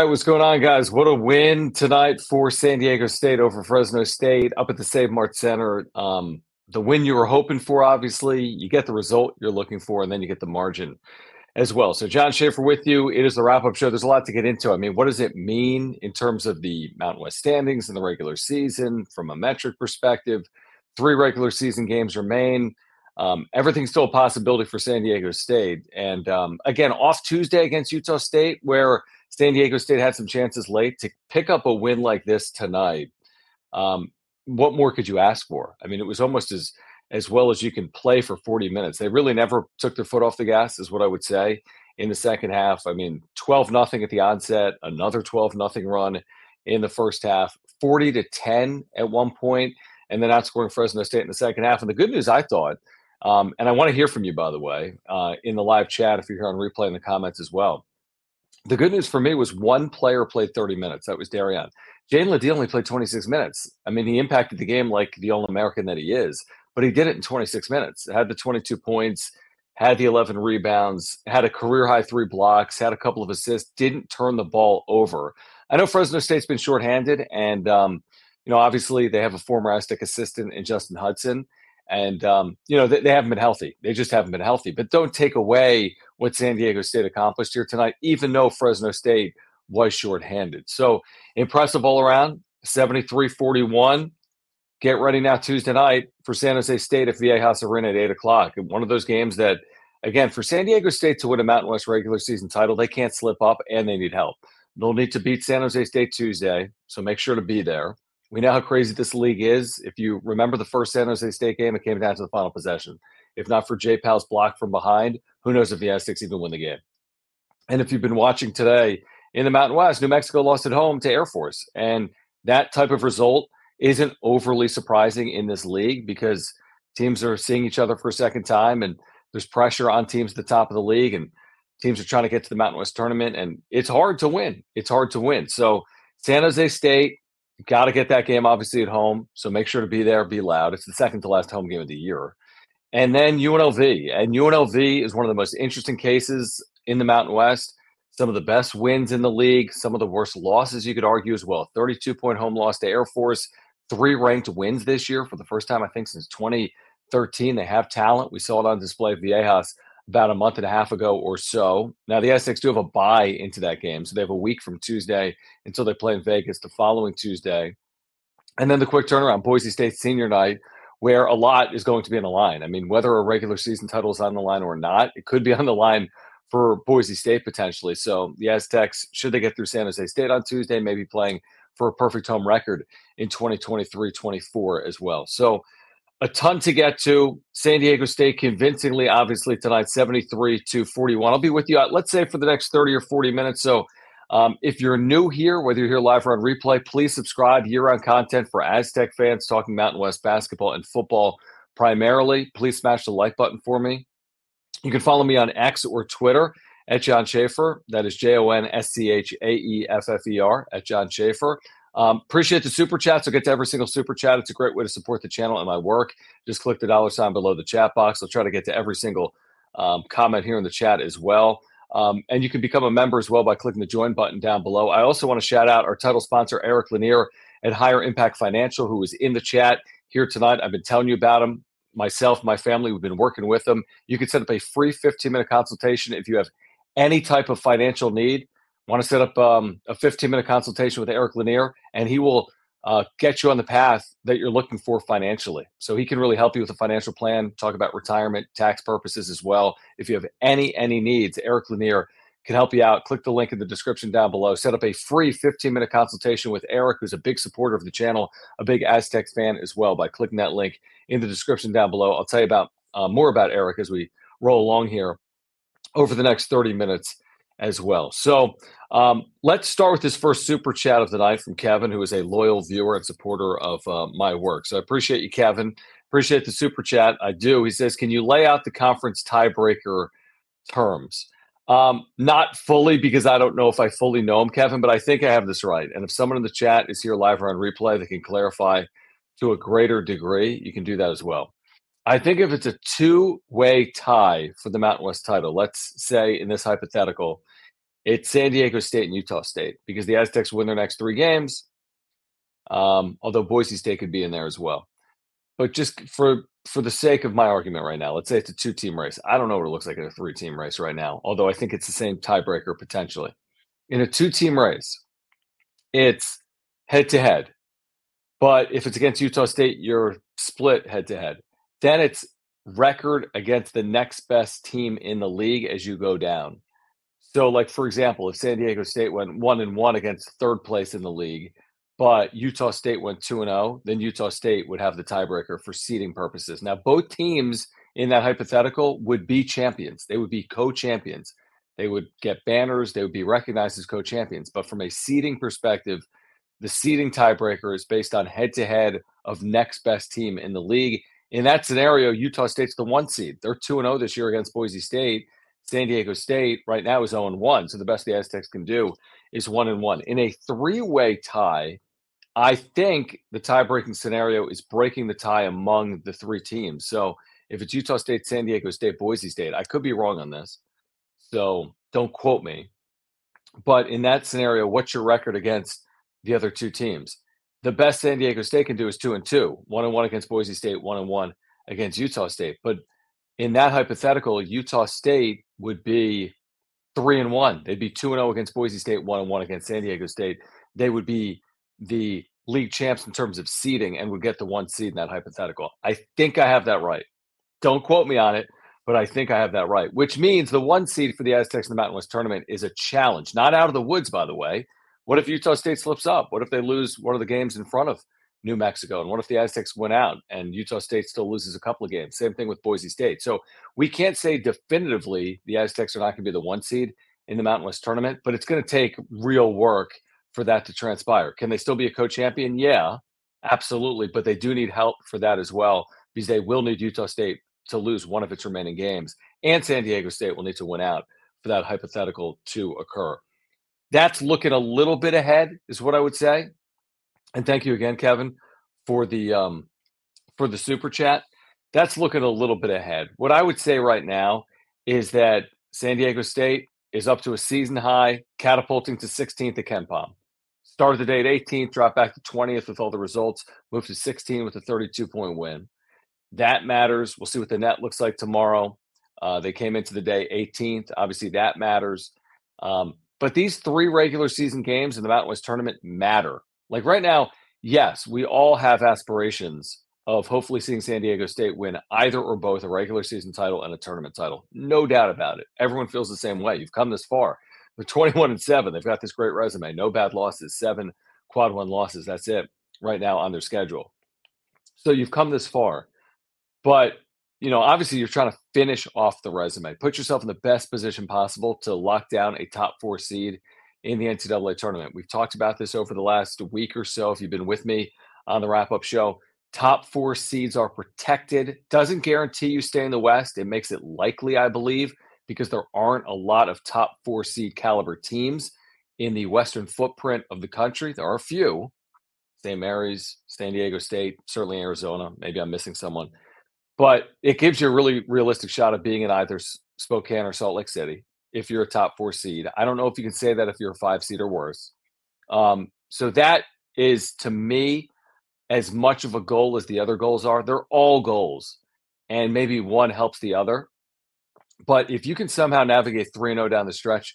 right, what's going on, guys? What a win tonight for San Diego State over Fresno State up at the Save Mart Center. Um, the win you were hoping for, obviously, you get the result you're looking for, and then you get the margin as well. So, Jon Schaeffer with you. It is the wrap up show. There's a lot to get into. I mean, what does it mean in terms of the Mountain West standings in the regular season from a metric perspective? Three regular season games remain. Um, everything's still a possibility for San Diego State. And um, again, off Tuesday against Utah State, where San Diego State had some chances late to pick up a win like this tonight. Um, what more could you ask for? I mean, it was almost as as well as you can play for 40 minutes. They really never took their foot off the gas, is what I would say in the second half. I mean, 12 nothing at the onset, another 12 nothing run in the first half, 40 to 10 at one point, and then outscoring Fresno State in the second half. And the good news, I thought, um, and I want to hear from you, by the way, uh, in the live chat if you're here on replay in the comments as well. The good news for me was one player played 30 minutes. That was Darrion. Jaedon LeDee only played 26 minutes. I mean, he impacted the game like the All American that he is, but he did it in 26 minutes. Had the 22 points, had the 11 rebounds, had a career high three blocks, had a couple of assists, didn't turn the ball over. I know Fresno State's been shorthanded, and um, you know, obviously they have a former Aztec assistant in Justin Hutson. And um, you know they, they, haven't been healthy. They just haven't been healthy. But don't take away what San Diego State accomplished here tonight, even though Fresno State was shorthanded. So impressive all around. 73-41. Get ready now Tuesday night for San Jose State at Viejas Arena at eight o'clock. One of those games that, again, for San Diego State to win a Mountain West regular season title, they can't slip up and they need help. They'll need to beat San Jose State Tuesday, so make sure to be there. We know how crazy this league is. If you remember the first San Jose State game, it came down to the final possession. If not for Jay Pal's block from behind, who knows if the Aztecs even win the game? And if you've been watching today in the Mountain West, New Mexico lost at home to Air Force. And that type of result isn't overly surprising in this league because teams are seeing each other for a second time and there's pressure on teams at the top of the league and teams are trying to get to the Mountain West tournament and it's hard to win. It's hard to win. So San Jose State Got to get that game obviously at home. So make sure to be there, be loud. It's the second to last home game of the year. And then UNLV. And UNLV is one of the most interesting cases in the Mountain West. Some of the best wins in the league, some of the worst losses you could argue as well. 32 point home loss to Air Force, three ranked wins this year for the first time, I think, since 2013. They have talent. We saw it on display at Viejas about a month and a half ago or so. Now, the Aztecs do have a bye into that game. So they have a week from Tuesday until they play in Vegas the following Tuesday. And then the quick turnaround, Boise State senior night, where a lot is going to be on the line. I mean, whether a regular season title is on the line or not, it could be on the line for Boise State potentially. So the Aztecs, should they get through San Jose State on Tuesday, maybe playing for a perfect home record in 2023 24 as well. So a ton to get to. San Diego State convincingly, obviously, tonight, 73 to 41. I'll be with you, uh, let's say, for the next 30 or 40 minutes. So um, if you're new here, whether you're here live or on replay, please subscribe year round content for Aztec fans talking Mountain West basketball and football primarily. Please smash the like button for me. You can follow me on X or Twitter at Jon Schaeffer. That is J O N S C H A E F F E R at Jon Schaeffer. Um, appreciate the super chats. I'll get to every single super chat. It's a great way to support the channel and my work. Just click the dollar sign below the chat box. I'll try to get to every single um, comment here in the chat as well. Um, and you can become a member as well by clicking the join button down below. I also want to shout out our title sponsor, Eric Lanier at Higher Impact Financial, who is in the chat here tonight. I've been telling you about him. Myself, my family, we've been working with them. You can set up a free 15 minute consultation if you have any type of financial need want to set up um, a 15 minute consultation with Eric Lanier, and he will uh, get you on the path that you're looking for financially. So he can really help you with a financial plan, talk about retirement, tax purposes as well. If you have any any needs, Eric Lanier can help you out. Click the link in the description down below. Set up a free 15 minute consultation with Eric, who's a big supporter of the channel, a big Aztecs fan as well, by clicking that link in the description down below. I'll tell you about uh, more about Eric as we roll along here over the next 30 minutes as well. So um, let's start with this first super chat of the night from Kevin, who is a loyal viewer and supporter of uh, my work. So I appreciate you, Kevin. Appreciate the super chat. I do. He says, Can you lay out the conference tiebreaker terms? Um, not fully because I don't know if I fully know him, Kevin, but I think I have this right. And if someone in the chat is here live or on replay that can clarify to a greater degree, you can do that as well. I think if it's a two way tie for the Mountain West title, let's say in this hypothetical, it's San Diego State and Utah State because the Aztecs win their next three games. Um, although Boise State could be in there as well. But just for for the sake of my argument right now, let's say it's a two team race. I don't know what it looks like in a three team race right now, although I think it's the same tiebreaker potentially. In a two team race, it's head to head. But if it's against Utah State, you're split head to head. Then it's record against the next best team in the league as you go down. So, like for example, if San Diego State went one and one against third place in the league, but Utah State went two and zero, oh, then Utah State would have the tiebreaker for seeding purposes. Now, both teams in that hypothetical would be champions. They would be co-champions. They would get banners. They would be recognized as co-champions. But from a seeding perspective, the seeding tiebreaker is based on head-to-head of next best team in the league. In that scenario, Utah State's the one seed. They're two and zero oh this year against Boise State San Diego State right now is 0 1. So the best the Aztecs can do is 1 and 1. In a three way tie, I think the tie breaking scenario is breaking the tie among the three teams. So if it's Utah State, San Diego State, Boise State, I could be wrong on this. So don't quote me. But in that scenario, what's your record against the other two teams? The best San Diego State can do is two and two, one and one against Boise State, one and one against Utah State. But in that hypothetical, Utah State would be three and one. They'd be two and zero oh against Boise State, one and one against San Diego State. They would be the league champs in terms of seeding and would get the one seed in that hypothetical. I think I have that right. Don't quote me on it, but I think I have that right. Which means the one seed for the Aztecs in the Mountain West tournament is a challenge, not out of the woods, by the way. What if Utah State slips up? What if they lose one of the games in front of New Mexico? And what if the Aztecs went out and Utah State still loses a couple of games? Same thing with Boise State. So we can't say definitively the Aztecs are not going to be the one seed in the Mountain West tournament, but it's going to take real work for that to transpire. Can they still be a co-champion? Yeah, absolutely. But they do need help for that as well because they will need Utah State to lose one of its remaining games, and San Diego State will need to win out for that hypothetical to occur. That's looking a little bit ahead, is what I would say. And thank you again, Kevin, for the um, for the super chat. That's looking a little bit ahead. What I would say right now is that San Diego State is up to a season high, catapulting to 16th at KenPom. Started the day at 18th, dropped back to 20th with all the results, moved to 16 with a 32 point win. That matters. We'll see what the net looks like tomorrow. Uh, they came into the day 18th. Obviously, that matters. Um, but these three regular season games in the Mountain West tournament matter. Like right now, yes, we all have aspirations of hopefully seeing San Diego State win either or both a regular season title and a tournament title. No doubt about it. Everyone feels the same way. You've come this far. They're 21 and 7. They've got this great resume. No bad losses, seven quad one losses. That's it right now on their schedule. So you've come this far. But, you know, obviously you're trying to finish off the resume. Put yourself in the best position possible to lock down a top four seed in the NCAA tournament. We've talked about this over the last week or so. If you've been with me on the wrap up show, top four seeds are protected. Doesn't guarantee you stay in the West. It makes it likely, I believe, because there aren't a lot of top four seed caliber teams in the Western footprint of the country. There are a few St. Mary's, San Diego State, certainly Arizona. Maybe I'm missing someone. But it gives you a really realistic shot of being in either Spokane or Salt Lake City if you're a top four seed. I don't know if you can say that if you're a five seed or worse. Um, so that is to me as much of a goal as the other goals are. They're all goals, and maybe one helps the other. But if you can somehow navigate 3 0 down the stretch,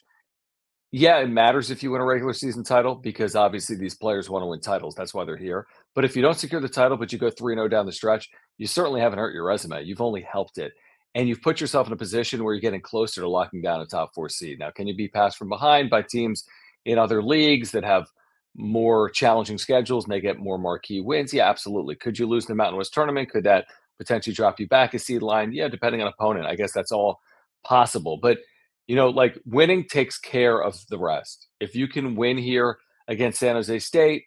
yeah, it matters if you win a regular season title because obviously these players want to win titles. That's why they're here. But if you don't secure the title, but you go 3 0 down the stretch, you certainly haven't hurt your resume. You've only helped it. And you've put yourself in a position where you're getting closer to locking down a top four seed. Now, can you be passed from behind by teams in other leagues that have more challenging schedules and they get more marquee wins? Yeah, absolutely. Could you lose the Mountain West tournament? Could that potentially drop you back a seed line? Yeah, depending on opponent. I guess that's all possible. But you know, like winning takes care of the rest. If you can win here against San Jose State,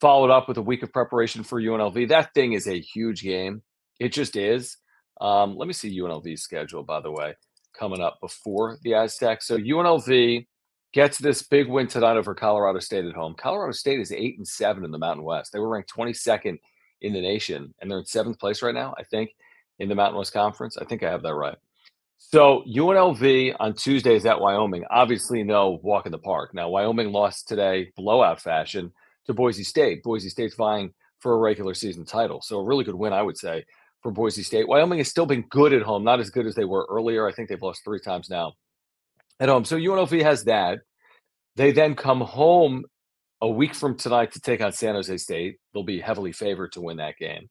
followed up with a week of preparation for UNLV, that thing is a huge game. It just is. Um, let me see UNLV's schedule, by the way, coming up before the Aztecs. So UNLV gets this big win tonight over Colorado State at home. Colorado State is eight and seven in the Mountain West. They were ranked 22nd in the nation, and they're in seventh place right now, I think, in the Mountain West Conference. I think I have that right. So UNLV on Tuesday is at Wyoming. Obviously, no walk in the park. Now, Wyoming lost today, blowout fashion, to Boise State. Boise State's vying for a regular season title. So a really good win, I would say, for Boise State. Wyoming has still been good at home, not as good as they were earlier. I think they've lost three times now at home. So UNLV has that. They then come home a week from tonight to take on San Jose State. They'll be heavily favored to win that game.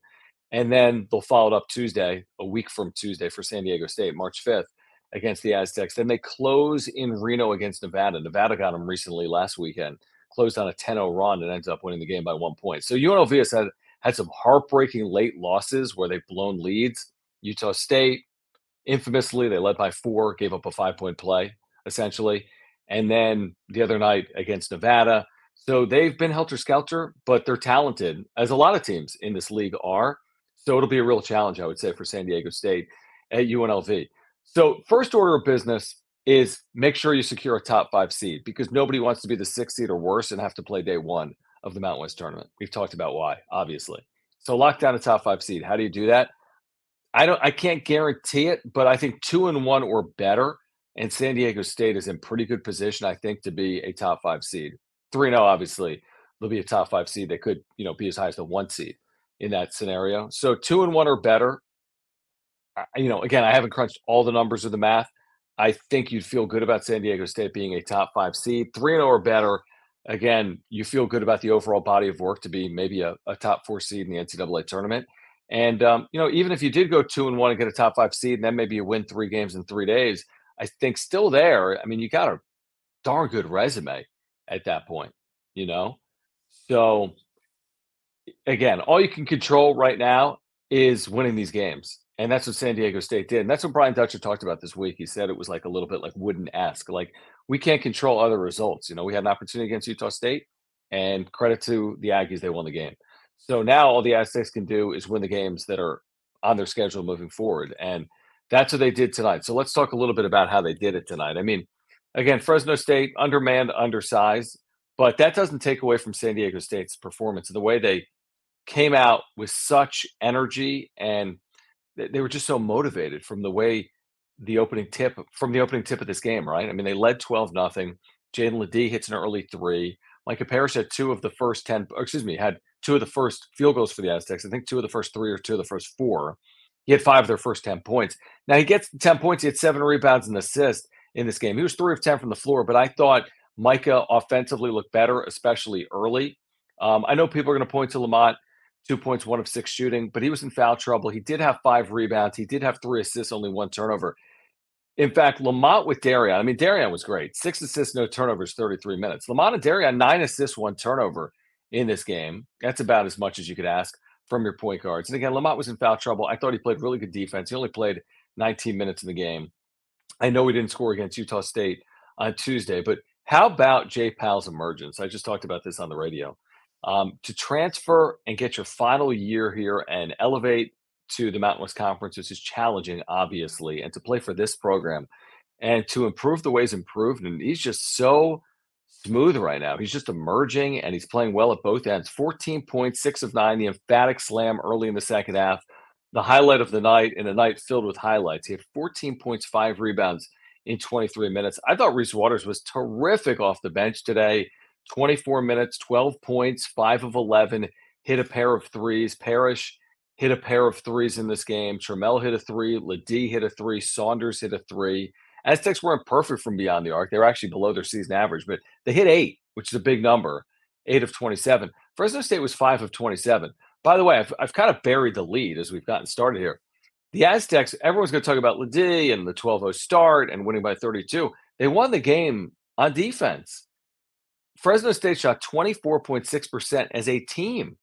And then they'll follow it up Tuesday, a week from Tuesday for San Diego State, March 5th against the Aztecs. Then they close in Reno against Nevada. Nevada got them recently last weekend, closed on a 10 0 run and ended up winning the game by one point. So UNLV has had, had some heartbreaking late losses where they've blown leads. Utah State, infamously, they led by four, gave up a five point play, essentially. And then the other night against Nevada. So they've been helter skelter, but they're talented, as a lot of teams in this league are. So it'll be a real challenge, I would say, for San Diego State at UNLV. So, first order of business is make sure you secure a top five seed because nobody wants to be the sixth seed or worse and have to play day one of the Mountain West tournament. We've talked about why, obviously. So, lock down a top five seed. How do you do that? I don't. I can't guarantee it, but I think two and one or better, and San Diego State is in pretty good position. I think to be a top five seed. Three zero, oh, obviously, they'll be a top five seed. They could, you know, be as high as a one seed in that scenario. So two and one or better. You know, again, I haven't crunched all the numbers of the math. I think you'd feel good about San Diego State being a top five seed, three and or better. Again, you feel good about the overall body of work to be maybe a, a top four seed in the NCAA tournament. And um, you know, even if you did go two and one and get a top five seed, and then maybe you win three games in three days, I think still there. I mean, you got a darn good resume at that point, you know. So again, all you can control right now is winning these games. And that's what San Diego State did. And that's what Brian Dutcher talked about this week. He said it was like a little bit like wooden esque. Like we can't control other results. You know, we had an opportunity against Utah State, and credit to the Aggies, they won the game. So now all the Aztecs can do is win the games that are on their schedule moving forward. And that's what they did tonight. So let's talk a little bit about how they did it tonight. I mean, again, Fresno State, undermanned, undersized, but that doesn't take away from San Diego State's performance. And the way they came out with such energy and they were just so motivated from the way the opening tip from the opening tip of this game, right? I mean, they led 12 nothing. Jaedon LeDee hits an early three. Micah Parrish had two of the first 10, excuse me, had two of the first field goals for the Aztecs. I think two of the first three or two of the first four. He had five of their first 10 points. Now he gets 10 points. He had seven rebounds and assists in this game. He was three of 10 from the floor, but I thought Micah offensively looked better, especially early. Um, I know people are going to point to Lamont two points, one of six shooting, but he was in foul trouble. He did have five rebounds. He did have three assists, only one turnover. In fact, Lamont with Darrion, I mean, Darrion was great. Six assists, no turnovers, 33 minutes. Lamont and Darrion, nine assists, one turnover in this game. That's about as much as you could ask from your point guards. And again, Lamont was in foul trouble. I thought he played really good defense. He only played 19 minutes in the game. I know he didn't score against Utah State on Tuesday, but how about Jay Pal's emergence? I just talked about this on the radio um, to transfer and get your final year here and elevate to the Mountain West Conference, which is challenging, obviously, and to play for this program and to improve the ways improved. And he's just so smooth right now. He's just emerging and he's playing well at both ends. 14 points, six of nine, the emphatic slam early in the second half. The highlight of the night in a night filled with highlights. He had 14 points, five rebounds in 23 minutes. I thought Reese Waters was terrific off the bench today. 24 minutes, 12 points, 5 of 11, hit a pair of threes. Parrish hit a pair of threes in this game. Trammell hit a three. LeDee hit a three. Saunders hit a three. Aztecs weren't perfect from beyond the arc. They were actually below their season average, but they hit eight, which is a big number. Eight of 27. Fresno State was five of 27. By the way, I've, I've kind of buried the lead as we've gotten started here. The Aztecs, everyone's going to talk about LeDee and the 12 0 start and winning by 32. They won the game on defense. Fresno State shot 24.6% as a team.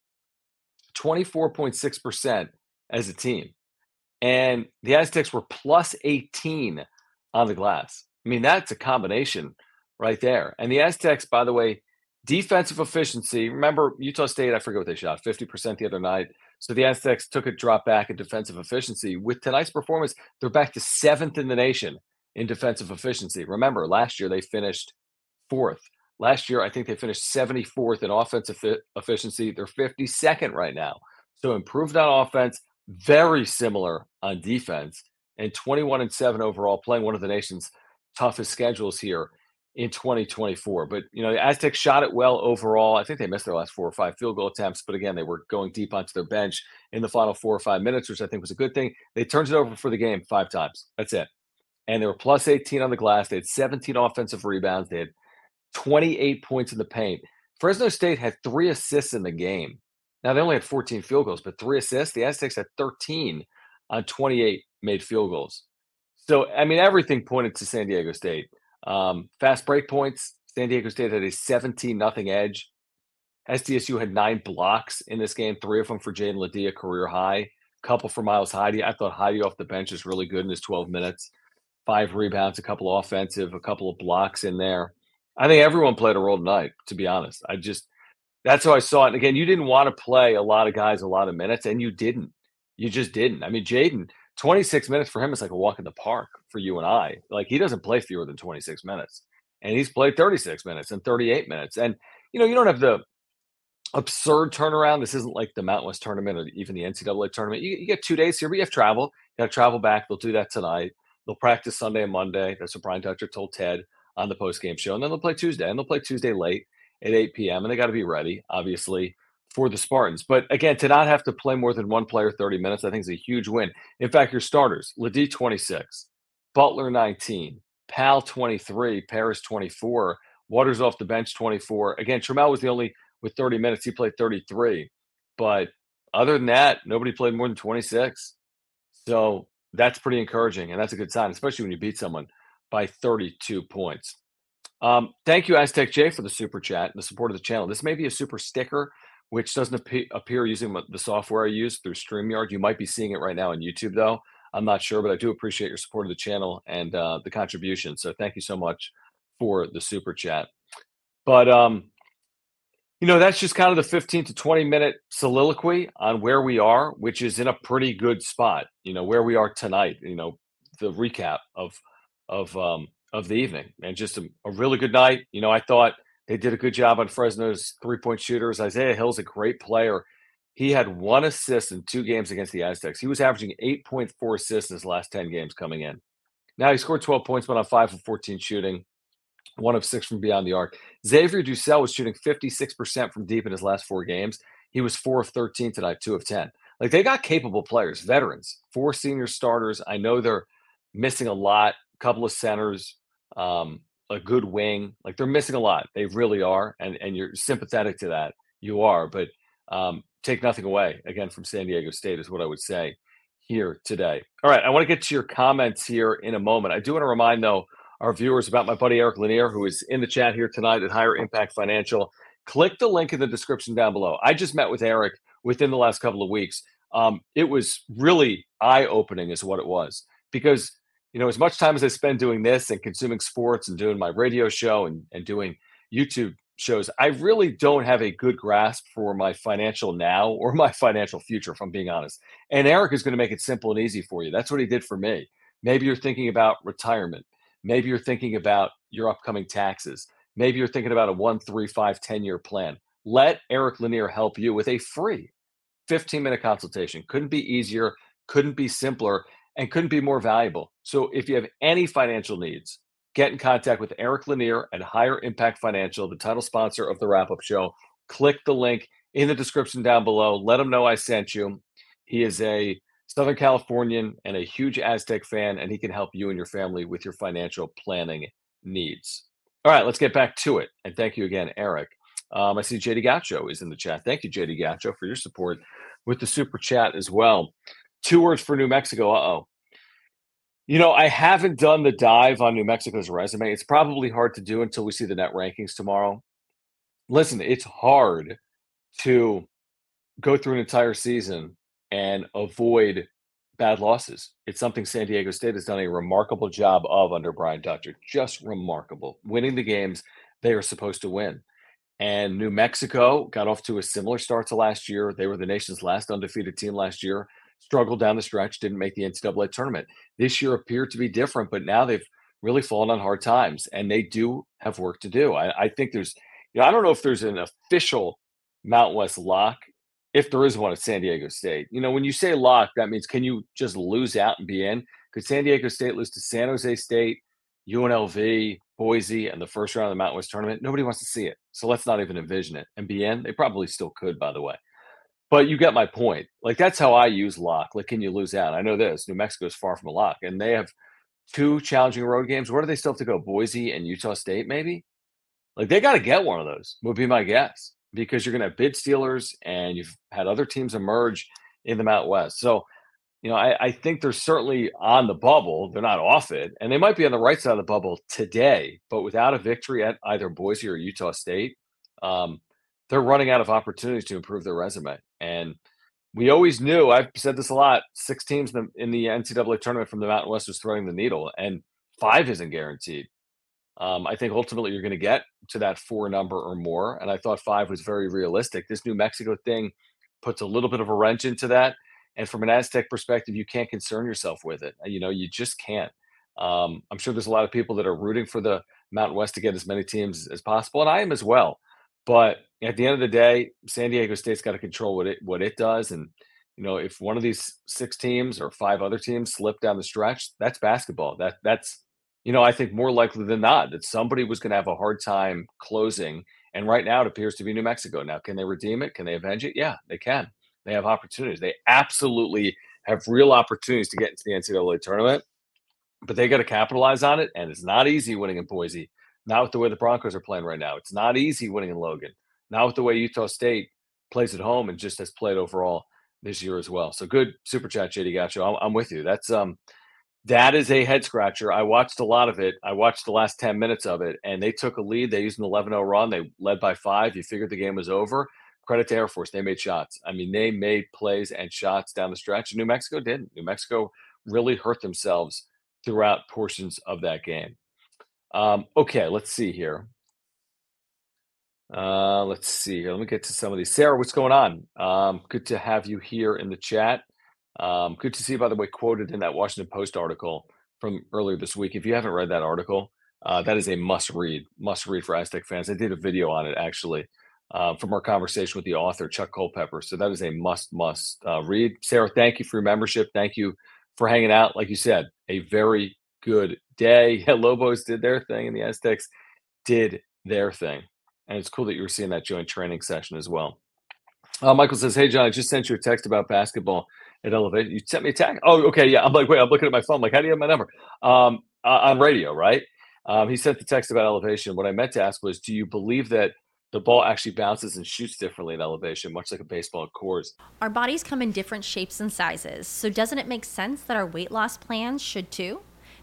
24.6% as a team. And the Aztecs were plus 18 on the glass. I mean, that's a combination right there. And the Aztecs, by the way, defensive efficiency. Remember, Utah State, I forget what they shot, 50% the other night. So the Aztecs took a drop back in defensive efficiency. With tonight's performance, they're back to seventh in the nation in defensive efficiency. Remember, last year they finished fourth. Last year, I think they finished 74th in offensive efficiency. They're 52nd right now. So improved on offense, very similar on defense, and 21 and 7 overall, playing one of the nation's toughest schedules here in 2024. But you know, the Aztecs shot it well overall. I think they missed their last four or five field goal attempts, but again, they were going deep onto their bench in the final four or five minutes, which I think was a good thing. They turned it over for the game five times. That's it. And they were plus 18 on the glass. They had 17 offensive rebounds. They had 28 points in the paint. Fresno State had three assists in the game. Now they only had 14 field goals, but three assists. The Aztecs had 13 on 28 made field goals. So I mean, everything pointed to San Diego State. Um, fast break points. San Diego State had a 17 nothing edge. SDSU had nine blocks in this game, three of them for Jaedon LeDee, career high. Couple for Miles Heide. I thought Heide off the bench is really good in his 12 minutes. Five rebounds, a couple offensive, a couple of blocks in there. I think everyone played a role tonight, to be honest. I just that's how I saw it. And again, you didn't want to play a lot of guys a lot of minutes, and you didn't. You just didn't. I mean, Jaedon, 26 minutes for him is like a walk in the park for you and I. Like he doesn't play fewer than 26 minutes. And he's played 36 minutes and 38 minutes. And you know, you don't have the absurd turnaround. This isn't like the Mountain West tournament or even the NCAA tournament. You, you get two days here, but you have travel. You got to travel back. They'll do that tonight. They'll practice Sunday and Monday. That's what Brian Dutcher told Ted on the post game show. And then they'll play Tuesday, and they'll play Tuesday late at 8 p.m. And they got to be ready, obviously, for the Spartans. But again, to not have to play more than one player 30 minutes, I think is a huge win. In fact, your starters, LeDee 26, Butler 19, Pal 23, Parrish 24, Waters off the bench 24. Again, Trammell was the only with 30 minutes. He played 33. But other than that, nobody played more than 26. So that's pretty encouraging. And that's a good sign, especially when you beat someone by 32 points. Um, thank you, Aztec J, for the super chat and the support of the channel. This may be a super sticker, which doesn't ap- appear using the software I use through StreamYard. You might be seeing it right now on YouTube, though. I'm not sure, but I do appreciate your support of the channel and uh, the contribution. So thank you so much for the super chat. But um, you know, that's just kind of the 15 to 20 minute soliloquy on where we are, which is in a pretty good spot. You know, where we are tonight. You know, the recap of of um, of the evening, and just a, a, really good night. You know, I thought they did a good job on Fresno's three point shooters. Isaiah Hill's a great player. He had one assist in two games against the Aztecs. He was averaging 8.4 assists in his last 10 games coming in. Now he scored 12 points, but on five of 14 shooting, one of six from beyond the arc. Xavier DuSell was shooting 56% from deep in his last four games. He was four of 13 tonight, two of 10. Like they got capable players, veterans, four senior starters. I know they're missing a lot couple of centers, um, a good wing. Like they're missing a lot. They really are, and and you're sympathetic to that. You are, but um, take nothing away again from San Diego State is what I would say here today. All right, I want to get to your comments here in a moment. I do want to remind though our viewers about my buddy Eric Lanier, who is in the chat here tonight at Higher Impact Financial. Click the link in the description down below. I just met with Eric within the last couple of weeks. Um, it was really eye opening, is what it was, because you know, as much time as I spend doing this and consuming sports and doing my radio show and, and doing YouTube shows, I really don't have a good grasp for my financial now or my financial future, if I'm being honest. And Eric is going to make it simple and easy for you. That's what he did for me. Maybe you're thinking about retirement. Maybe you're thinking about your upcoming taxes. Maybe you're thinking about a one, three, five, 10 year plan. Let Eric Lanier help you with a free 15 minute consultation. Couldn't be easier, couldn't be simpler and couldn't be more valuable. So if you have any financial needs, get in contact with Eric Lanier at Higher Impact Financial, the title sponsor of the wrap up show. Click the link in the description down below. Let him know I sent you. He is a Southern Californian and a huge Aztec fan, and he can help you and your family with your financial planning needs. All right, let's get back to it. And thank you again, Eric. Um, I see JD Gacho is in the chat. Thank you, JD Gacho, for your support with the super chat as well. Two words for New Mexico. Uh oh. You know, I haven't done the dive on New Mexico's resume. It's probably hard to do until we see the net rankings tomorrow. Listen, it's hard to go through an entire season and avoid bad losses. It's something San Diego State has done a remarkable job of under Brian Dutcher. Just remarkable. Winning the games they are supposed to win. And New Mexico got off to a similar start to last year. They were the nation's last undefeated team last year, struggled down the stretch, didn't make the NCAA tournament. This year appeared to be different, but now they've really fallen on hard times and they do have work to do. I, I think there's, you know, I don't know if there's an official Mount West lock if there is one at San Diego State. You know, when you say lock, that means can you just lose out and be in? Could San Diego State lose to San Jose State, UNLV, Boise, and the first round of the Mountain West tournament? Nobody wants to see it. So let's not even envision it. And be in? They probably still could, by the way. But you get my point. Like that's how I use lock. Like, can you lose out? I know this. New Mexico is far from a lock, and they have two challenging road games. Where do they still have to go? Boise and Utah State, maybe? Like they got to get one of those, would be my guess because you're going to have bid stealers and you've had other teams emerge in the Mount West. So, you know, I, I, think they're certainly on the bubble. They're not off it. And they might be on the right side of the bubble today, but without a victory at either Boise or Utah State, um, they're running out of opportunities to improve their resume. And we always knew, I've said this a lot, six teams in the, NCAA tournament from the Mountain West was throwing the needle, and five isn't guaranteed. Um, I think ultimately you're going to get to that four number or more. And I thought five was very realistic. This New Mexico thing puts a little bit of a wrench into that. And from an Aztec perspective, you can't concern yourself with it. You know, you just can't. Um, I'm sure there's a lot of people that are rooting for the Mountain West to get as many teams as possible, and I am as well. But at the end of the day, San Diego State's got to control what it what it does. And you know, if one of these six teams or five other teams slip down the stretch, that's basketball. That that's you know, I think more likely than not that somebody was going to have a hard time closing. And right now it appears to be New Mexico. Now, can they redeem it? Can they avenge it? Yeah, they can. They have opportunities. They absolutely have real opportunities to get into the NCAA tournament, but they got to capitalize on it. And it's not easy winning in Boise, not with the way the Broncos are playing right now. It's not easy winning in Logan, not with the way Utah State plays at home and just has played overall this year as well. So good super chat, JD Gacho. I'm, I'm with you. That's um that is a head scratcher. I watched a lot of it. I watched the last 10 minutes of it, and they took a lead. They used an 11 0 run. They led by five. You figured the game was over. Credit to Air Force. They made shots. I mean, they made plays and shots down the stretch. New Mexico didn't. New Mexico really hurt themselves throughout portions of that game. Um, okay, let's see here. Uh, let's see here. Let me get to some of these. Sarah, what's going on? Um, good to have you here in the chat. Um, good to see, you, by the way, quoted in that Washington Post article from earlier this week. If you haven't read that article, uh, that is a must read, must read for Aztec fans. I did a video on it actually uh, from our conversation with the author, Chuck Culpepper. So that is a must, must uh, read. Sarah, thank you for your membership. Thank you for hanging out. Like you said, a very good day. Yeah, Lobos did their thing and the Aztecs did their thing. And it's cool that you were seeing that joint training session as well. Uh, Michael says, Hey, John, I just sent you a text about basketball at Elevate. You sent me a text. Oh, okay. Yeah. I'm like, wait, I'm looking at my phone. I'm like, how do you have my number? Um, uh, on radio, right? Um, he sent the text about elevation. What I meant to ask was, do you believe that the ball actually bounces and shoots differently in elevation, much like a baseball at? Our bodies come in different shapes and sizes. So doesn't it make sense that our weight loss plans should too?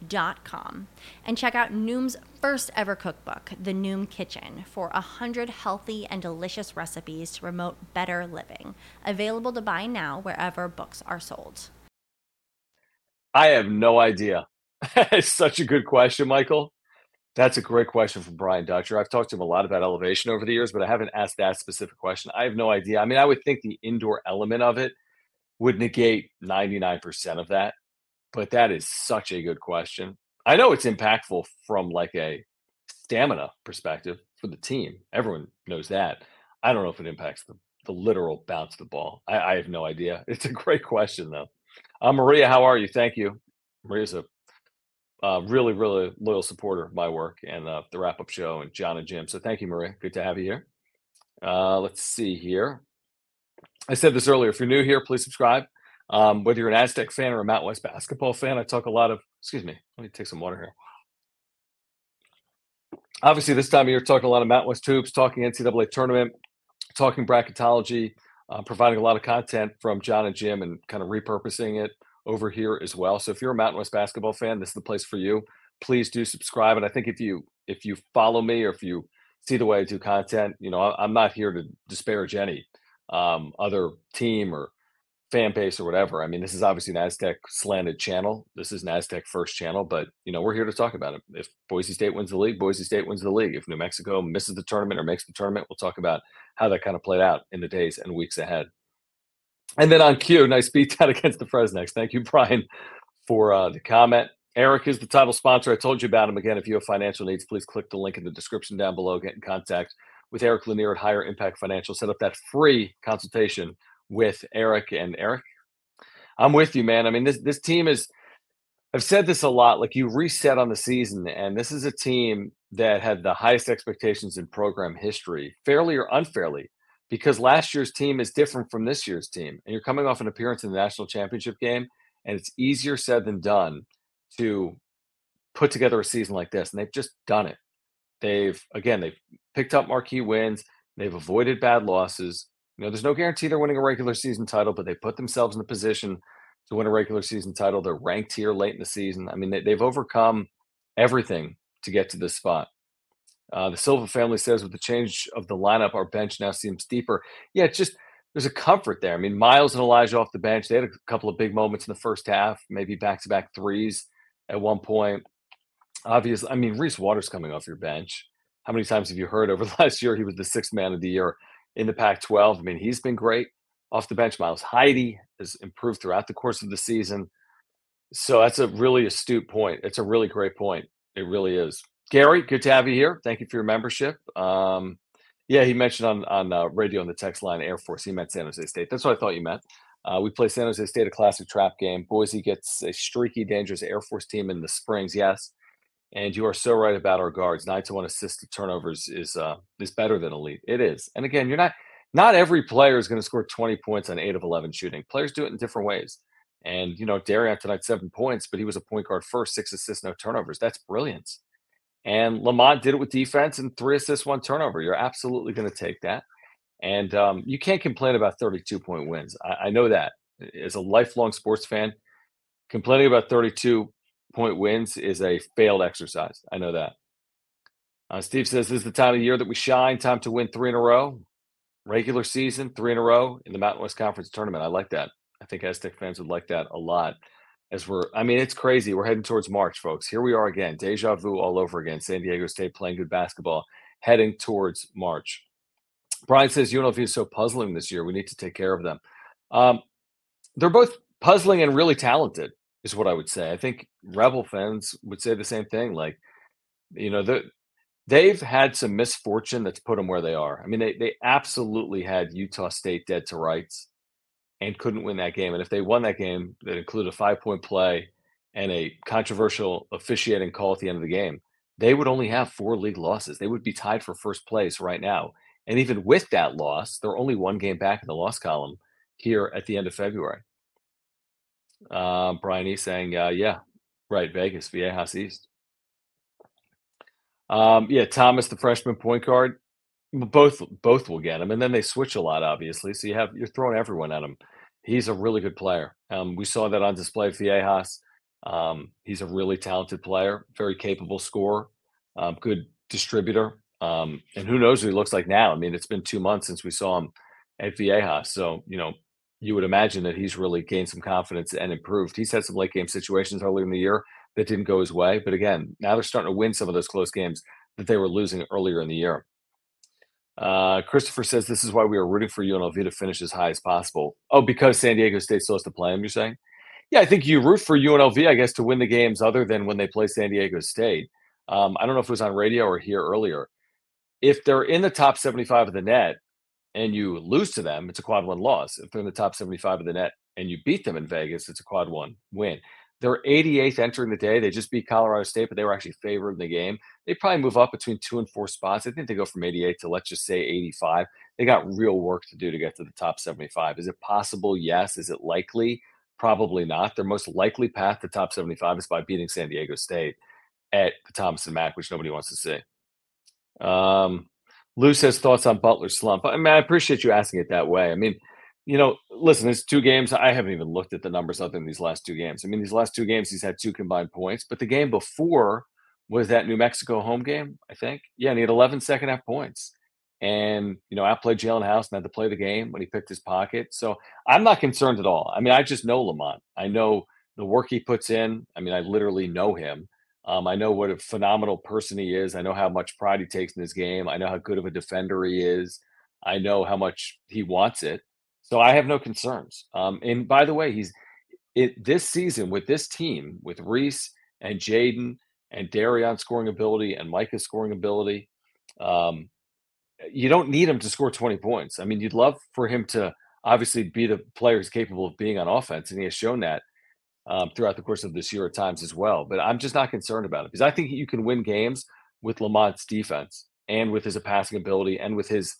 noom.com and check out Noom's first ever cookbook, The Noom Kitchen, for 100 healthy and delicious recipes to promote better living. Available to buy now wherever books are sold. I have no idea. it's such a good question, Michael. That's a great question from Brian Dutcher. I've talked to him a lot about elevation over the years, but I haven't asked that specific question. I have no idea. I mean, I would think the indoor element of it would negate 99% of that, but that is such a good question. I know it's impactful from like a stamina perspective for the team. Everyone knows that. I don't know if it impacts the, the literal bounce of the ball. I, I have no idea. It's a great question, though. Uh, Maria, how are you? Thank you. Maria's a uh, really, really loyal supporter of my work and uh, the wrap up show and John and Jim. So thank you, Maria. Good to have you here. Uh, let's see here. I said this earlier. If you're new here, please subscribe. Um, whether you're an Aztec fan or a Mountain West basketball fan, I talk a lot of. Excuse me. Let me take some water here. Obviously, this time of year, talking a lot of Mountain West hoops, talking NCAA tournament, talking bracketology, uh, providing a lot of content from John and Jim, and kind of repurposing it over here as well. So if you're a Mountain West basketball fan, this is the place for you. Please do subscribe. And I think if you if you follow me or if you see the way I do content, you know, I'm not here to disparage any um, other team or fan base or whatever. I mean, this is obviously an Aztec slanted channel. This is an Aztec first channel, but you know, we're here to talk about it. If Boise State wins the league, Boise State wins the league. If New Mexico misses the tournament or makes the tournament, we'll talk about how that kind of played out in the days and weeks ahead. And then on cue, nice beat down against the Fresnex. Thank you, Brian, for uh, the comment. Eric is the title sponsor. I told you about him again. If you have financial needs, please click the link in the description down below. Get in contact with Eric Lanier at Higher Impact Financial. Set up that free consultation with Eric. And Eric, I'm with you, man. I mean, this this team is. I've said this a lot. Like you reset on the season, and this is a team that had the highest expectations in program history, fairly or unfairly because last year's team is different from this year's team. And you're coming off an appearance in the national championship game, and it's easier said than done to put together a season like this. And they've just done it. They've, again, they've picked up marquee wins, they've avoided bad losses. You know, there's no guarantee they're winning a regular season title, but they put themselves in a position to win a regular season title. They're ranked here late in the season. I mean, they, they've overcome everything to get to this spot. Uh, the Silva family says with the change of the lineup, our bench now seems deeper. Yeah, it's just there's a comfort there. I mean, Miles and Elijah off the bench, they had a couple of big moments in the first half, maybe back to back threes at one point. Obviously, I mean, Reese Waters coming off your bench. How many times have you heard over the last year he was the sixth man of the year in the Pac 12? I mean, he's been great off the bench. Miles Heide has improved throughout the course of the season. So that's a really astute point. It's a really great point. It really is. Gary, good to have you here. Thank you for your membership. Um, yeah, he mentioned on on uh, radio on the text line Air Force. He meant San Jose State. That's what I thought you meant. Uh, we play San Jose State a classic trap game. Boise gets a streaky, dangerous Air Force team in the Springs. Yes, and you are so right about our guards. Nine to one assist to turnovers is uh, is better than elite. It is. And again, you're not not every player is going to score 20 points on eight of 11 shooting. Players do it in different ways. And you know, Darrion tonight seven points, but he was a point guard first, six assists, no turnovers. That's brilliance. And Lamont did it with defense and three assists, one turnover. You're absolutely going to take that. And um, you can't complain about 32 point wins. I, I, know that. As a lifelong sports fan, complaining about 32 point wins is a failed exercise. I know that. Uh, Steve says this is the time of year that we shine, time to win three in a row. Regular season, three in a row in the Mountain West Conference tournament. I like that. I think Aztec fans would like that a lot as we're i mean it's crazy we're heading towards march folks here we are again deja vu all over again san diego state playing good basketball heading towards march brian says unlv is so puzzling this year we need to take care of them um, they're both puzzling and really talented is what i would say i think rebel fans would say the same thing like you know the, they've had some misfortune that's put them where they are i mean they, they absolutely had utah state dead to rights and couldn't win that game. And if they won that game, that included a five point play and a controversial officiating call at the end of the game, they would only have four league losses. They would be tied for first place right now. And even with that loss, they're only one game back in the loss column here at the end of February. Uh, Brian E saying, uh, yeah, right, Vegas, Viejas East. Um, yeah, Thomas, the freshman point guard, both both will get him, and then they switch a lot, obviously. So you have you're throwing everyone at him. He's a really good player. Um, we saw that on display Viejas. Um, he's a really talented player, very capable scorer, um, good distributor. Um, and who knows what he looks like now? I mean, it's been two months since we saw him at Viejas. So, you know, you would imagine that he's really gained some confidence and improved. He's had some late game situations earlier in the year that didn't go his way, but again, now they're starting to win some of those close games that they were losing earlier in the year. Uh, Christopher says this is why we are rooting for UNLV to finish as high as possible. Oh, because San Diego State still has to play them. You're saying? Yeah, I think you root for UNLV, I guess, to win the games other than when they play San Diego State. Um, I don't know if it was on radio or here earlier. If they're in the top 75 of the net and you lose to them, it's a quad one loss. If they're in the top 75 of the net and you beat them in Vegas, it's a quad one win. They're 88th entering the day. They just beat Colorado State, but they were actually favored in the game. They probably move up between two and four spots. I think they go from 88 to let's just say 85. They got real work to do to get to the top 75. Is it possible? Yes. Is it likely? Probably not. Their most likely path to top 75 is by beating San Diego State at the Thomas and Mack, which nobody wants to see. Um, Lou says thoughts on Butler's slump. I mean, I appreciate you asking it that way. I mean, you know, listen, it's two games. I haven't even looked at the numbers other than these last two games. I mean, these last two games, he's had two combined points, but the game before was that New Mexico home game, I think. Yeah, and he had 11 second half points. And, you know, I outplayed Jaelen House and had to play the game when he picked his pocket. So I'm not concerned at all. I mean, I just know Lamont. I know the work he puts in. I mean, I literally know him. Um, I know what a phenomenal person he is. I know how much pride he takes in his game. I know how good of a defender he is. I know how much he wants it. So I have no concerns. Um, and by the way, he's it this season with this team with Reese and Jaedon and Darrion scoring ability and Micah's scoring ability. Um, you don't need him to score 20 points. I mean, you'd love for him to obviously be the player who's capable of being on offense, and he has shown that um, throughout the course of this year at times as well. But I'm just not concerned about it because I think you can win games with Lamont's defense and with his passing ability and with his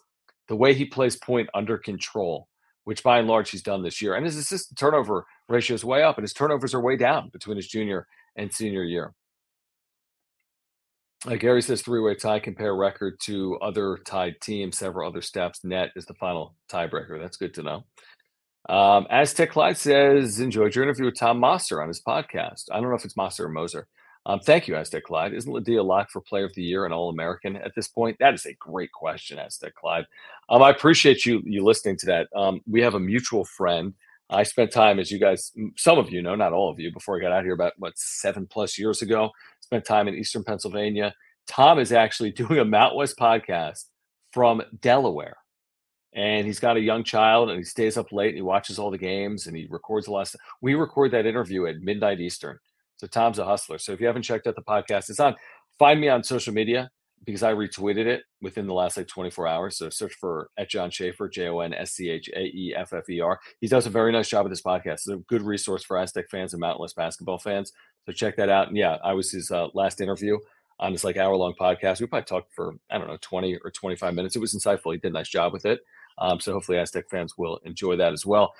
the way he plays point under control which by and large he's done this year. And his assist turnover ratio is way up, and his turnovers are way down between his junior and senior year. Uh, Gary says three-way tie compare record to other tied teams, several other steps. Net is the final tiebreaker. That's good to know. Um, Aztec Clyde says enjoyed your interview with Tom Moser on his podcast. I don't know if it's Moser or Moser. Um, thank you, Aztec Clyde. Isn't LeDee locked for Player of the Year and All American at this point? That is a great question, Aztec Clyde. Um, I appreciate you you listening to that. Um, we have a mutual friend. I spent time, as you guys, some of you know, not all of you, before I got out here about what seven plus years ago. Spent time in Eastern Pennsylvania. Tom is actually doing a Mount West podcast from Delaware, and he's got a young child, and he stays up late and he watches all the games and he records a lot. Of stuff. We record that interview at midnight Eastern so Tom's a hustler. So if you haven't checked out the podcast, it's on. Find me on social media because I retweeted it within the last like 24 hours. So search for at Jon Schaeffer, J O N S C H A E F F E R. He does a very nice job with this podcast. It's a good resource for Aztec fans and Mountain West basketball fans. So check that out. And yeah, I was his uh, last interview on this like hour long podcast. We probably talked for, I don't know, 20 or 25 minutes. It was insightful. He did a nice job with it. Um, so hopefully Aztec fans will enjoy that as well.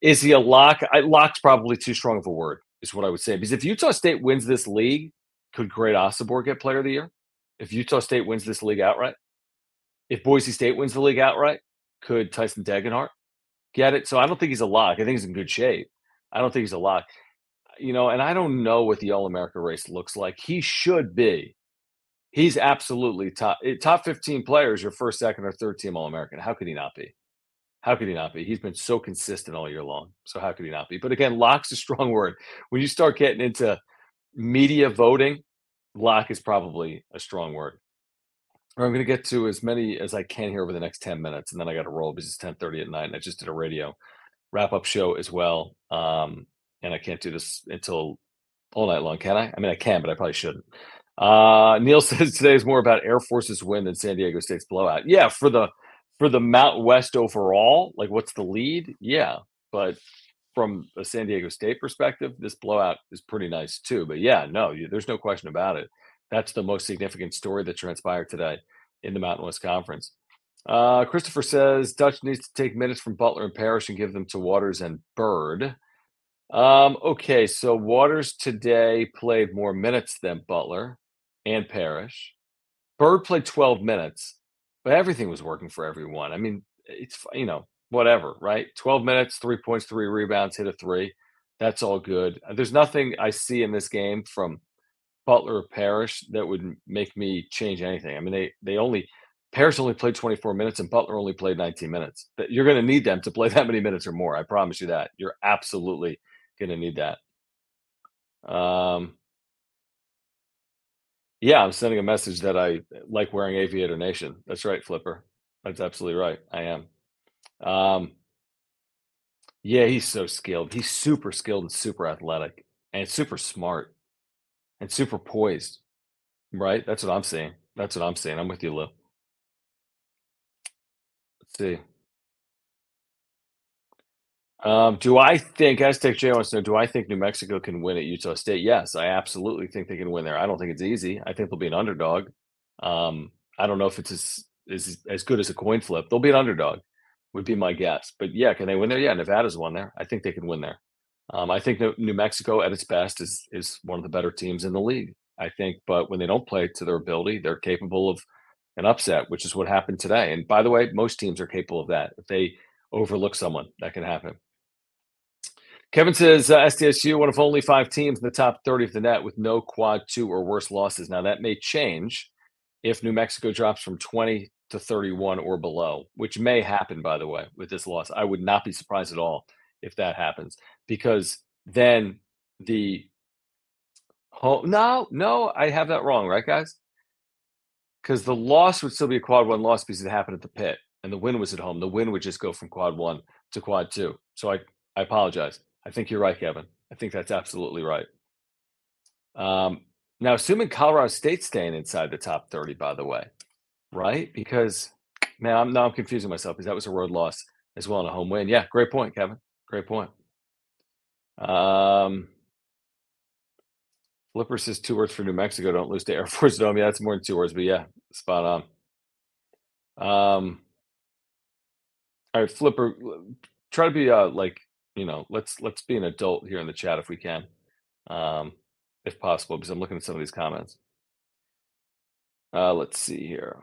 Is he a lock? I, lock's probably too strong of a word is what I would say. Because if Utah State wins this league, could Great Osobor get Player of the Year? If Utah State wins this league outright, if Boise State wins the league outright, could Tyson Degenhart get it? So I don't think he's a lock. I think he's in good shape. I don't think he's a lock. You know, and I don't know what the All America race looks like. He should be. He's absolutely top eh, top 15 players, your first, second, or third team All American. How could he not be? How could he not be? He's been so consistent all year long. So how could he not be? But again, lock's a strong word. When you start getting into media voting, lock is probably a strong word. Or I'm going to get to as many as I can here over the next 10 minutes, and then I got to roll because it's 10:30 at night, and I just did a radio wrap up show as well. Um, and I can't do this until all night long, can I? I mean, I can, but I probably shouldn't. Uh, Neil says today is more about Air Force's win than San Diego State's blowout. Yeah, for the for the Mount West overall, like what's the lead? Yeah, but from a San Diego State perspective, this blowout is pretty nice too. But yeah, no, there's no question about it. That's the most significant story that transpired today in the Mountain West Conference. Uh, Christopher says Dutch needs to take minutes from Butler and Parrish and give them to Waters and Byrd. Um, okay, so Waters today played more minutes than Butler and Parrish. Byrd played 12 minutes but everything was working for everyone. I mean, it's you know whatever, right? Twelve minutes, three points, three rebounds, hit a three. That's all good. Uh, there's nothing I see in this game from Butler or Parrish that would make me change anything. I mean, they they only Parrish only played 24 minutes and Butler only played 19 minutes. But You're going to need them to play that many minutes or more. I promise you that. You're absolutely going to need that. Um, yeah, I'm sending a message that I like wearing Aviator Nation. That's right, Flipper. That's absolutely right. I am. Um, yeah, he's so skilled. He's super skilled and super athletic and super smart and super poised. Right? That's what I'm saying. That's what I'm saying. I'm with you, Lou. Let's see. Um, do I think Aztec J wants to know, do I think New Mexico can win at Utah State? Yes, I absolutely think they can win there. I don't think it's easy. I think they'll be an underdog. Um, I don't know if it's as, as as good as a coin flip. They'll be an underdog, would be my guess. But yeah, can they win there? Yeah, Nevada's won there. I think they can win there. Um, I think New Mexico at its best is is one of the better teams in the league. I think, but when they don't play to their ability, they're capable of an upset, which is what happened today. And by the way, most teams are capable of that. If they overlook someone, that can happen. Kevin says uh, SDSU, one of only five teams in the top 30 of the net with no quad two or worse losses. Now, that may change if New Mexico drops from 20 to 31 or below, which may happen, by the way, with this loss. I would not be surprised at all if that happens because then the home, no, no, I have that wrong, right, guys? Because the loss would still be a quad one loss because it happened at the pit and the win was at home. The win would just go from quad one to quad two. So I, I apologize. I think you're right, Kevin. I think that's absolutely right. Um, now, assuming Colorado State staying inside the top 30, by the way, right? Because man, I'm now I'm confusing myself because that was a road loss as well and a home win. Yeah, great point, Kevin. Great point. Um, Flipper says two words for New Mexico. Don't lose to Air Force Dome. Yeah, that's more than two words, but yeah, spot on. Um, all right, Flipper, try to be uh like you know, let's let's be an adult here in the chat if we can, um, if possible, because I'm looking at some of these comments. Uh, let's see here.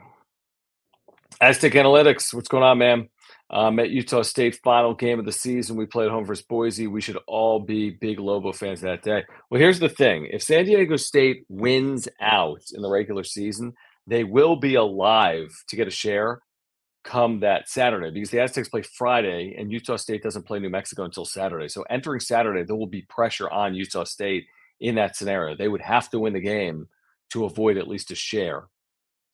Aztec Analytics, what's going on, man? Um, at Utah State, final game of the season, we played home versus Boise. We should all be big Lobo fans that day. Well, here's the thing: if San Diego State wins out in the regular season, they will be alive to get a share come that Saturday because the Aztecs play Friday and Utah State doesn't play New Mexico until Saturday. So entering Saturday, there will be pressure on Utah State in that scenario. They would have to win the game to avoid at least a share.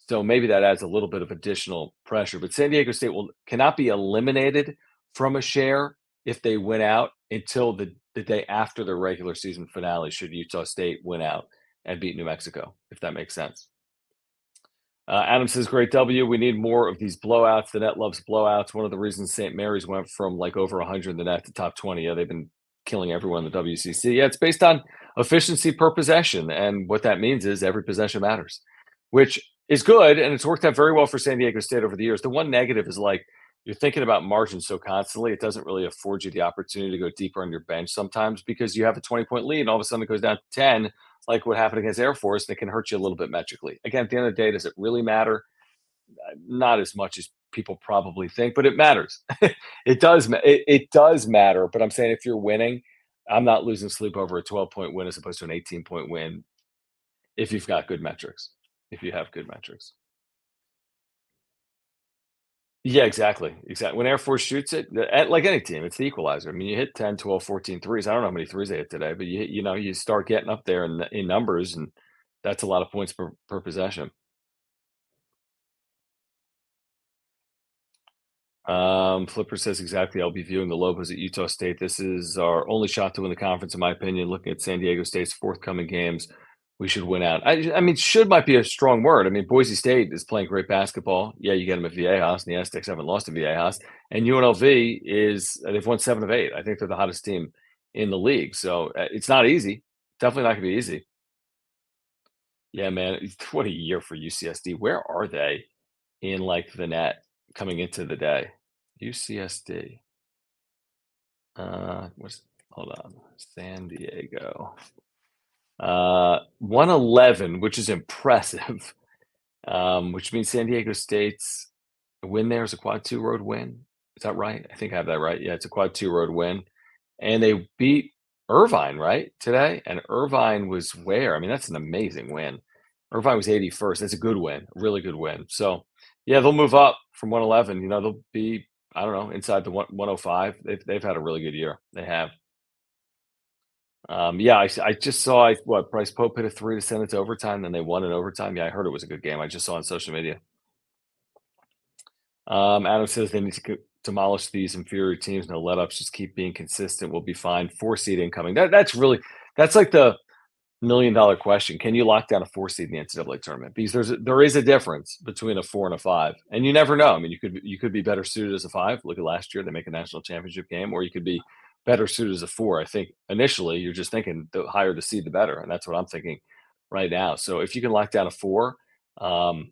So maybe that adds a little bit of additional pressure. But San Diego State will cannot be eliminated from a share if they win out until the, the day after the regular season finale, should Utah State win out and beat New Mexico, if that makes sense. Uh, Adam says, "Great W. We need more of these blowouts. The net loves blowouts. One of the reasons St. Mary's went from like over 100 in the net to top 20. Yeah, they've been killing everyone in the WCC. Yeah, it's based on efficiency per possession, and what that means is every possession matters, which is good, and it's worked out very well for San Diego State over the years. The one negative is like you're thinking about margins so constantly, it doesn't really afford you the opportunity to go deeper on your bench sometimes because you have a 20 point lead, and all of a sudden it goes down to 10." Like what happened against Air Force, it can hurt you a little bit metrically. Again, at the end of the day, does it really matter? Uh, not as much as people probably think, but it matters. it does. It, it does matter. But I'm saying if you're winning, I'm not losing sleep over a 12 point win as opposed to an 18 point win. If you've got good metrics, if you have good metrics. Yeah, exactly. Exactly. When Air Force shoots it, like any team, it's the equalizer. I mean, you hit 10, 12, 14 threes. I don't know how many threes they hit today, but you you know, you start getting up there in, in numbers, and that's a lot of points per, per possession. Um, Flipper says exactly. I'll be viewing the Lobos at Utah State. This is our only shot to win the conference, in my opinion. Looking at San Diego State's forthcoming games, we should win out. I, I, mean, should might be a strong word. I mean, Boise State is playing great basketball. Yeah, you get them at Viejas, and the Aztecs haven't lost to Viejas. And UNLV is they've won seven of eight. I think they're the hottest team in the league. So uh, it's not easy. Definitely not going to be easy. Yeah, man, what a year for UCSD. Where are they in like the net coming into the day? UCSD. Uh, what's hold on? San Diego. Uh, 111, which is impressive, um, which means San Diego State's win there is a quad two road win. Is that right? I think I have that right. Yeah, it's a quad two road win. And they beat Irvine, right, today? And Irvine was where? I mean, that's an amazing win. Irvine was 81st. That's a good win, really good win. So Yeah, they'll move up from 111. You know, they'll be I don't know inside the 105. They've they've had a really good year. They have. Um, yeah, I, I just saw I what Bryce Pope hit a three to send it to overtime, then they won in overtime. Yeah, I heard it was a good game. I just saw on social media. Um, Adam says they need to demolish these inferior teams. No let ups. Just keep being consistent. We'll be fine. Four seed incoming. That that's really that's like the million dollar question. Can you lock down a four seed in the NCAA tournament? Because there's a, there is a difference between a four and a five, and you never know. I mean, you could you could be better suited as a five. Look at last year; they make a national championship game, or you could be better suited as a four. I think initially you're just thinking the higher the seed, the better, and that's what I'm thinking right now. So if you can lock down a four, um,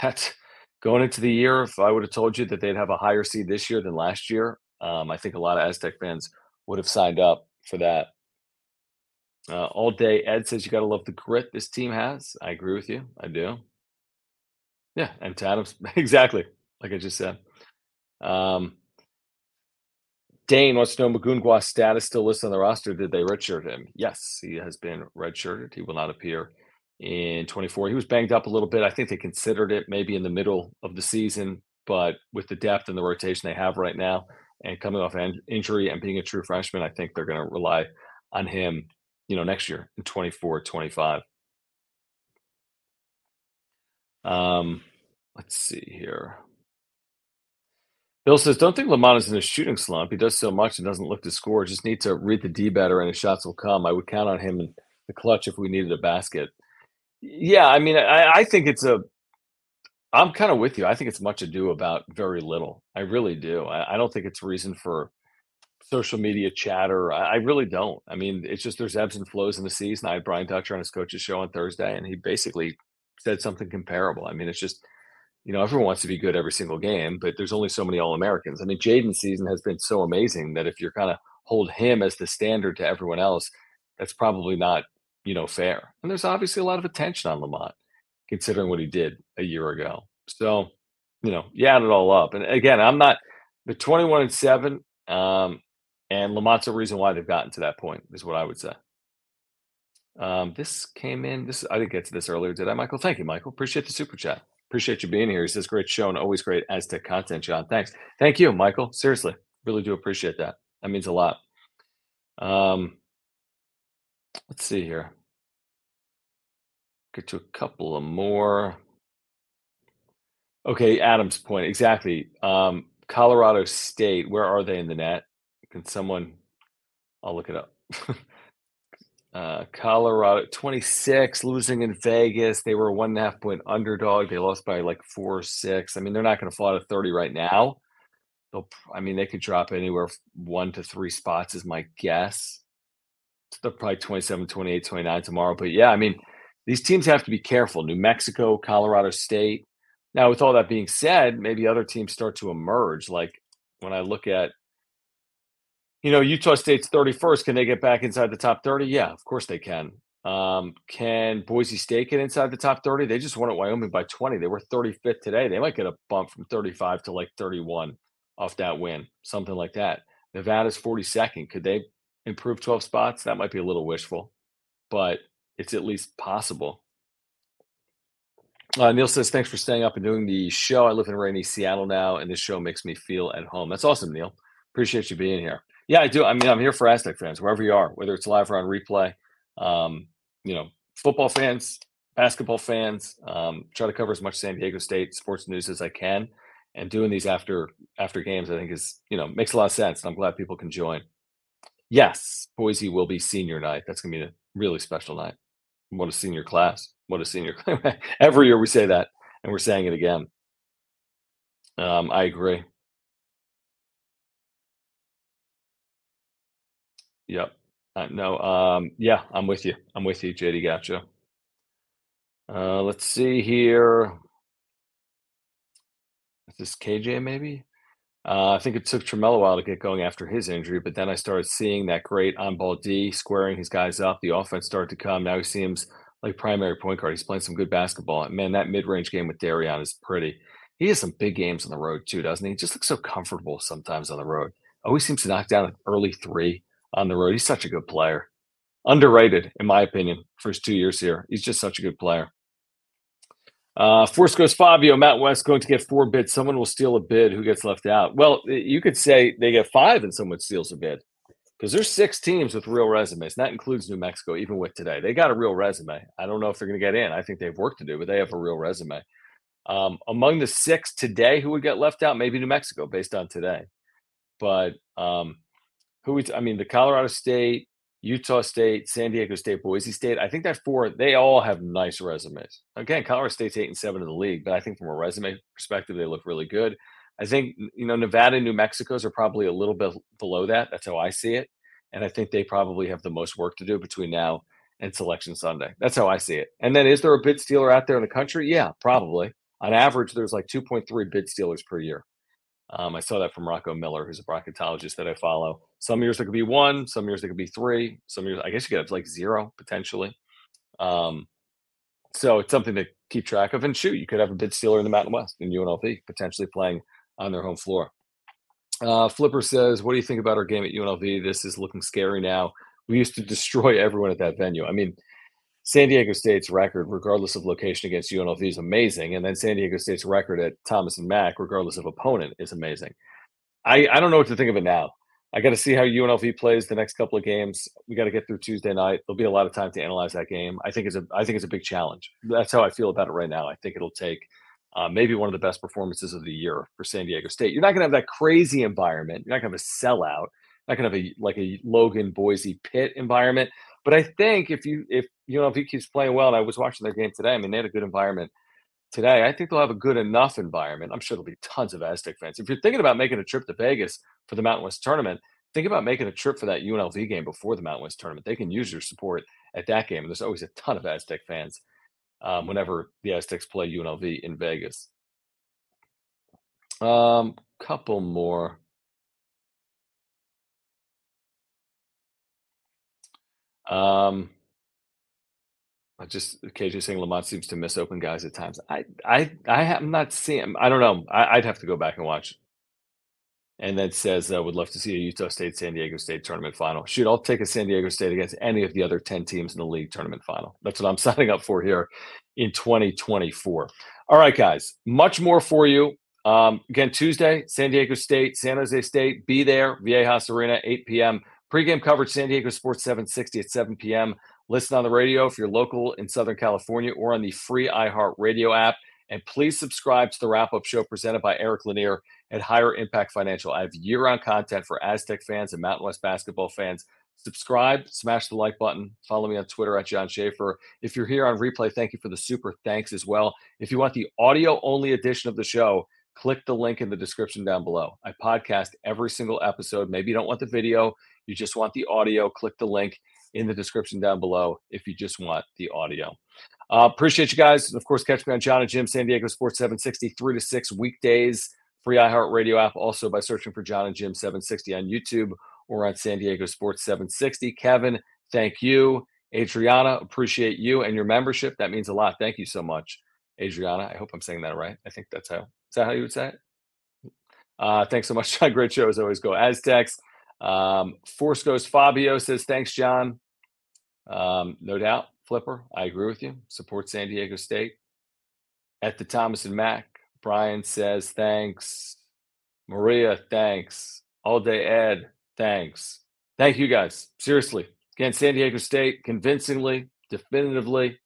that's going into the year. If I would have told you that they'd have a higher seed this year than last year, um, I think a lot of Aztec fans would have signed up for that. Uh, all day, Ed says you got to love the grit this team has. I agree with you. I do. Yeah, and to Adams, exactly like I just said. Um, Dane wants to know Magoon Gwath's status still listed on the roster. Did they redshirt him? Yes, he has been redshirted. He will not appear in 24. He was banged up a little bit. I think they considered it maybe in the middle of the season, but with the depth and the rotation they have right now and coming off an injury and being a true freshman, I think they're going to rely on him, you know, next year in 24, 25. Um, let's see here. Bill says, "Don't think Lamont is in a shooting slump. He does so much and doesn't look to score. Just need to read the D better, and his shots will come. I would count on him in the clutch if we needed a basket." Yeah, I mean, I, I think it's a. I'm kind of with you. I think it's much ado about very little. I really do. I, I don't think it's a reason for social media chatter. I, I, really don't. I mean, it's just there's ebbs and flows in the season. I had Brian Dutcher on his coach's show on Thursday, and he basically said something comparable. I mean, it's just you know, everyone wants to be good every single game, but there's only so many All Americans. I mean, Jaedon's season has been so amazing that if you're kind of hold him as the standard to everyone else, that's probably not, you know, fair. And there's obviously a lot of attention on Lamont, considering what he did a year ago. So, you know, you add it all up. And again, I'm not the 21 and 7, um, and Lamont's a reason why they've gotten to that point, is what I would say. Um, this came in. This I didn't get to this earlier, did I, Michael? Thank you, Michael. Appreciate the super chat. Appreciate you being here. He says, great show and always great Aztec content, Jon. Thanks. Thank you, Michael. Seriously, really do appreciate that. That means a lot. Um, let's see here. Get to a couple of more. Okay, Adam's point. Exactly. Um, Colorado State, where are they in the net? Can someone, I'll look it up. Uh, Colorado 26 losing in Vegas. They were a one and a half point underdog. They lost by like four or six. I mean, they're not going to fall to 30 right now. They'll, I mean, they could drop anywhere one to three spots, is my guess. They're probably 27, 28, 29 tomorrow. But yeah, I mean, these teams have to be careful. New Mexico, Colorado State. Now, with all that being said, maybe other teams start to emerge. Like when I look at you know, Utah State's 31st. Can they get back inside the top 30? Yeah, of course they can. Um, can Boise State get inside the top 30? They just won at Wyoming by 20. They were 35th today. They might get a bump from 35 to like 31 off that win, something like that. Nevada's 42nd. Could they improve 12 spots? That might be a little wishful, but it's at least possible. Uh, Neil says, thanks for staying up and doing the show. I live in rainy Seattle now, and this show makes me feel at home. That's awesome, Neil. Appreciate you being here. Yeah, I do. I mean, I'm here for Aztec fans, wherever you are, whether it's live or on replay. Um, you know, football fans, basketball fans. Um, try to cover as much San Diego State sports news as I can, and doing these after after games, I think is you know makes a lot of sense. And I'm glad people can join. Yes, Boise will be senior night. That's gonna be a really special night. What a senior class! What a senior class! Every year we say that, and we're saying it again. Um, I agree. Yep. Uh, no, um, yeah, I'm with you. I'm with you, JD. Gotcha. Uh, let's see here. Is this KJ maybe? Uh, I think it took Trammell a while to get going after his injury, but then I started seeing that great on ball D squaring his guys up. The offense started to come. Now he seems like primary point guard. He's playing some good basketball. And man, that mid range game with Darrion is pretty. He has some big games on the road too, doesn't he? He just looks so comfortable sometimes on the road. Always seems to knock down an early three on the road. He's such a good player. Underrated, in my opinion, his two years here. He's just such a good player. Uh, Force goes Fabio, Matt West going to get four bids. Someone will steal a bid. Who gets left out? Well, you could say they get five and someone steals a bid because there's six teams with real resumes. And that includes New Mexico, even with today. They got a real resume. I don't know if they're going to get in. I think they have work to do, but they have a real resume. Um, among the six today, who would get left out? Maybe New Mexico, based on today. But um, who we? I mean, the Colorado State, Utah State, San Diego State, Boise State. I think that four, they all have nice resumes. Again, Colorado State's eight and seven in the league, but I think from a resume perspective, they look really good. I think you know Nevada and New Mexico's are probably a little bit below that. That's how I see it, and I think they probably have the most work to do between now and Selection Sunday. That's how I see it. And then, is there a bid stealer out there in the country? Yeah, probably. On average, there's like 2.3 bid stealers per year. Um, I saw that from Rocco Miller, who's a bracketologist that I follow. Some years there could be one, some years there could be three, some years I guess you could have like zero potentially. Um, so it's something to keep track of. And shoot, you could have a bid stealer in the Mountain West in UNLV potentially playing on their home floor. Uh, Flipper says, "What do you think about our game at UNLV? This is looking scary now. We used to destroy everyone at that venue. I mean, San Diego State's record, regardless of location against UNLV, is amazing. And then San Diego State's record at Thomas and Mack, regardless of opponent, is amazing. I, I don't know what to think of it now. I got to see how UNLV plays the next couple of games. We got to get through Tuesday night. There'll be a lot of time to analyze that game. I think it's a I think it's a big challenge. That's how I feel about it right now. I think it'll take uh, maybe one of the best performances of the year for San Diego State. You're not going to have that crazy environment. You're not going to have a sellout. You're not going to have a like a Logan Boise Pitt environment. But I think if you if he keeps playing well, and I was watching their game today, I mean they had a good environment today. I think they'll have a good enough environment. I'm sure there'll be tons of Aztec fans. If you're thinking about making a trip to Vegas for the Mountain West tournament, think about making a trip for that UNLV game before the Mountain West tournament. They can use your support at that game. And there's always a ton of Aztec fans um, whenever the Aztecs play UNLV in Vegas. Um, couple more. Um, I just occasionally saying Lamont seems to miss open guys at times. I I I am not seeing. I don't know. I, would have to go back and watch. And then says uh, would love to see a Utah State San Diego State tournament final. Shoot, I'll take a San Diego State against any of the other ten teams in the league tournament final. That's what I'm signing up for here in 2024. All right, guys, much more for you. Um, again, Tuesday, San Diego State, San Jose State. Be there, Viejas Arena, 8 p.m. Pre-game coverage, San Diego Sports 760 at 7 p.m. Listen on the radio if you're local in Southern California or on the free iHeart Radio app. And please subscribe to the wrap up show presented by Eric Lanier at Higher Impact Financial. I have year round content for Aztec fans and Mountain West basketball fans. Subscribe, smash the like button, follow me on Twitter at Jon Schaeffer. If you're here on replay, thank you for the super thanks as well. If you want the audio only edition of the show, click the link in the description down below. I podcast every single episode. Maybe you don't want the video, you just want the audio, click the link in the description down below if you just want the audio. Uh, appreciate you guys. And Of course, catch me on John and Jim, San Diego Sports 760, 3 to 6 weekdays, free iHeartRadio app, also by searching for John and Jim 760 on YouTube or on San Diego Sports 760. Kevin, thank you. Adriana, appreciate you and your membership. That means a lot. Thank you so much, Adriana. I hope I'm saying that right. I think that's how. Is that how you would say it? Uh, thanks so much, Jon. Great show as always. Go Aztecs. Um, Force goes Fabio says, thanks, Jon. Um, no doubt, Flipper. I agree with you. Support San Diego State. At the Thomas and Mack, Brian says, thanks. Maria, thanks. All day Ed, thanks. Thank you guys. Seriously. Again, San Diego State convincingly, definitively,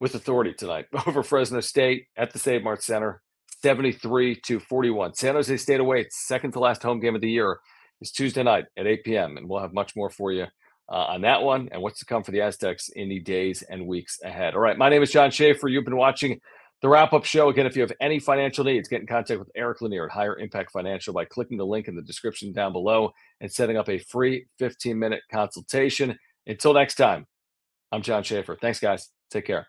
with authority tonight over Fresno State at the Save Mart Center, 73 to 41. San Jose State awaits, second to last home game of the year is Tuesday night at 8 p.m. And we'll have much more for you uh, on that one and what's to come for the Aztecs in the days and weeks ahead. All right. My name is Jon Schaeffer. You've been watching the wrap up show. Again, if you have any financial needs, get in contact with Eric Lanier at Higher Impact Financial by clicking the link in the description down below and setting up a free 15 minute consultation. Until next time, I'm Jon Schaeffer. Thanks, guys. Take care.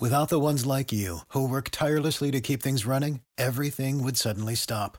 Without the ones like you who work tirelessly to keep things running, everything would suddenly stop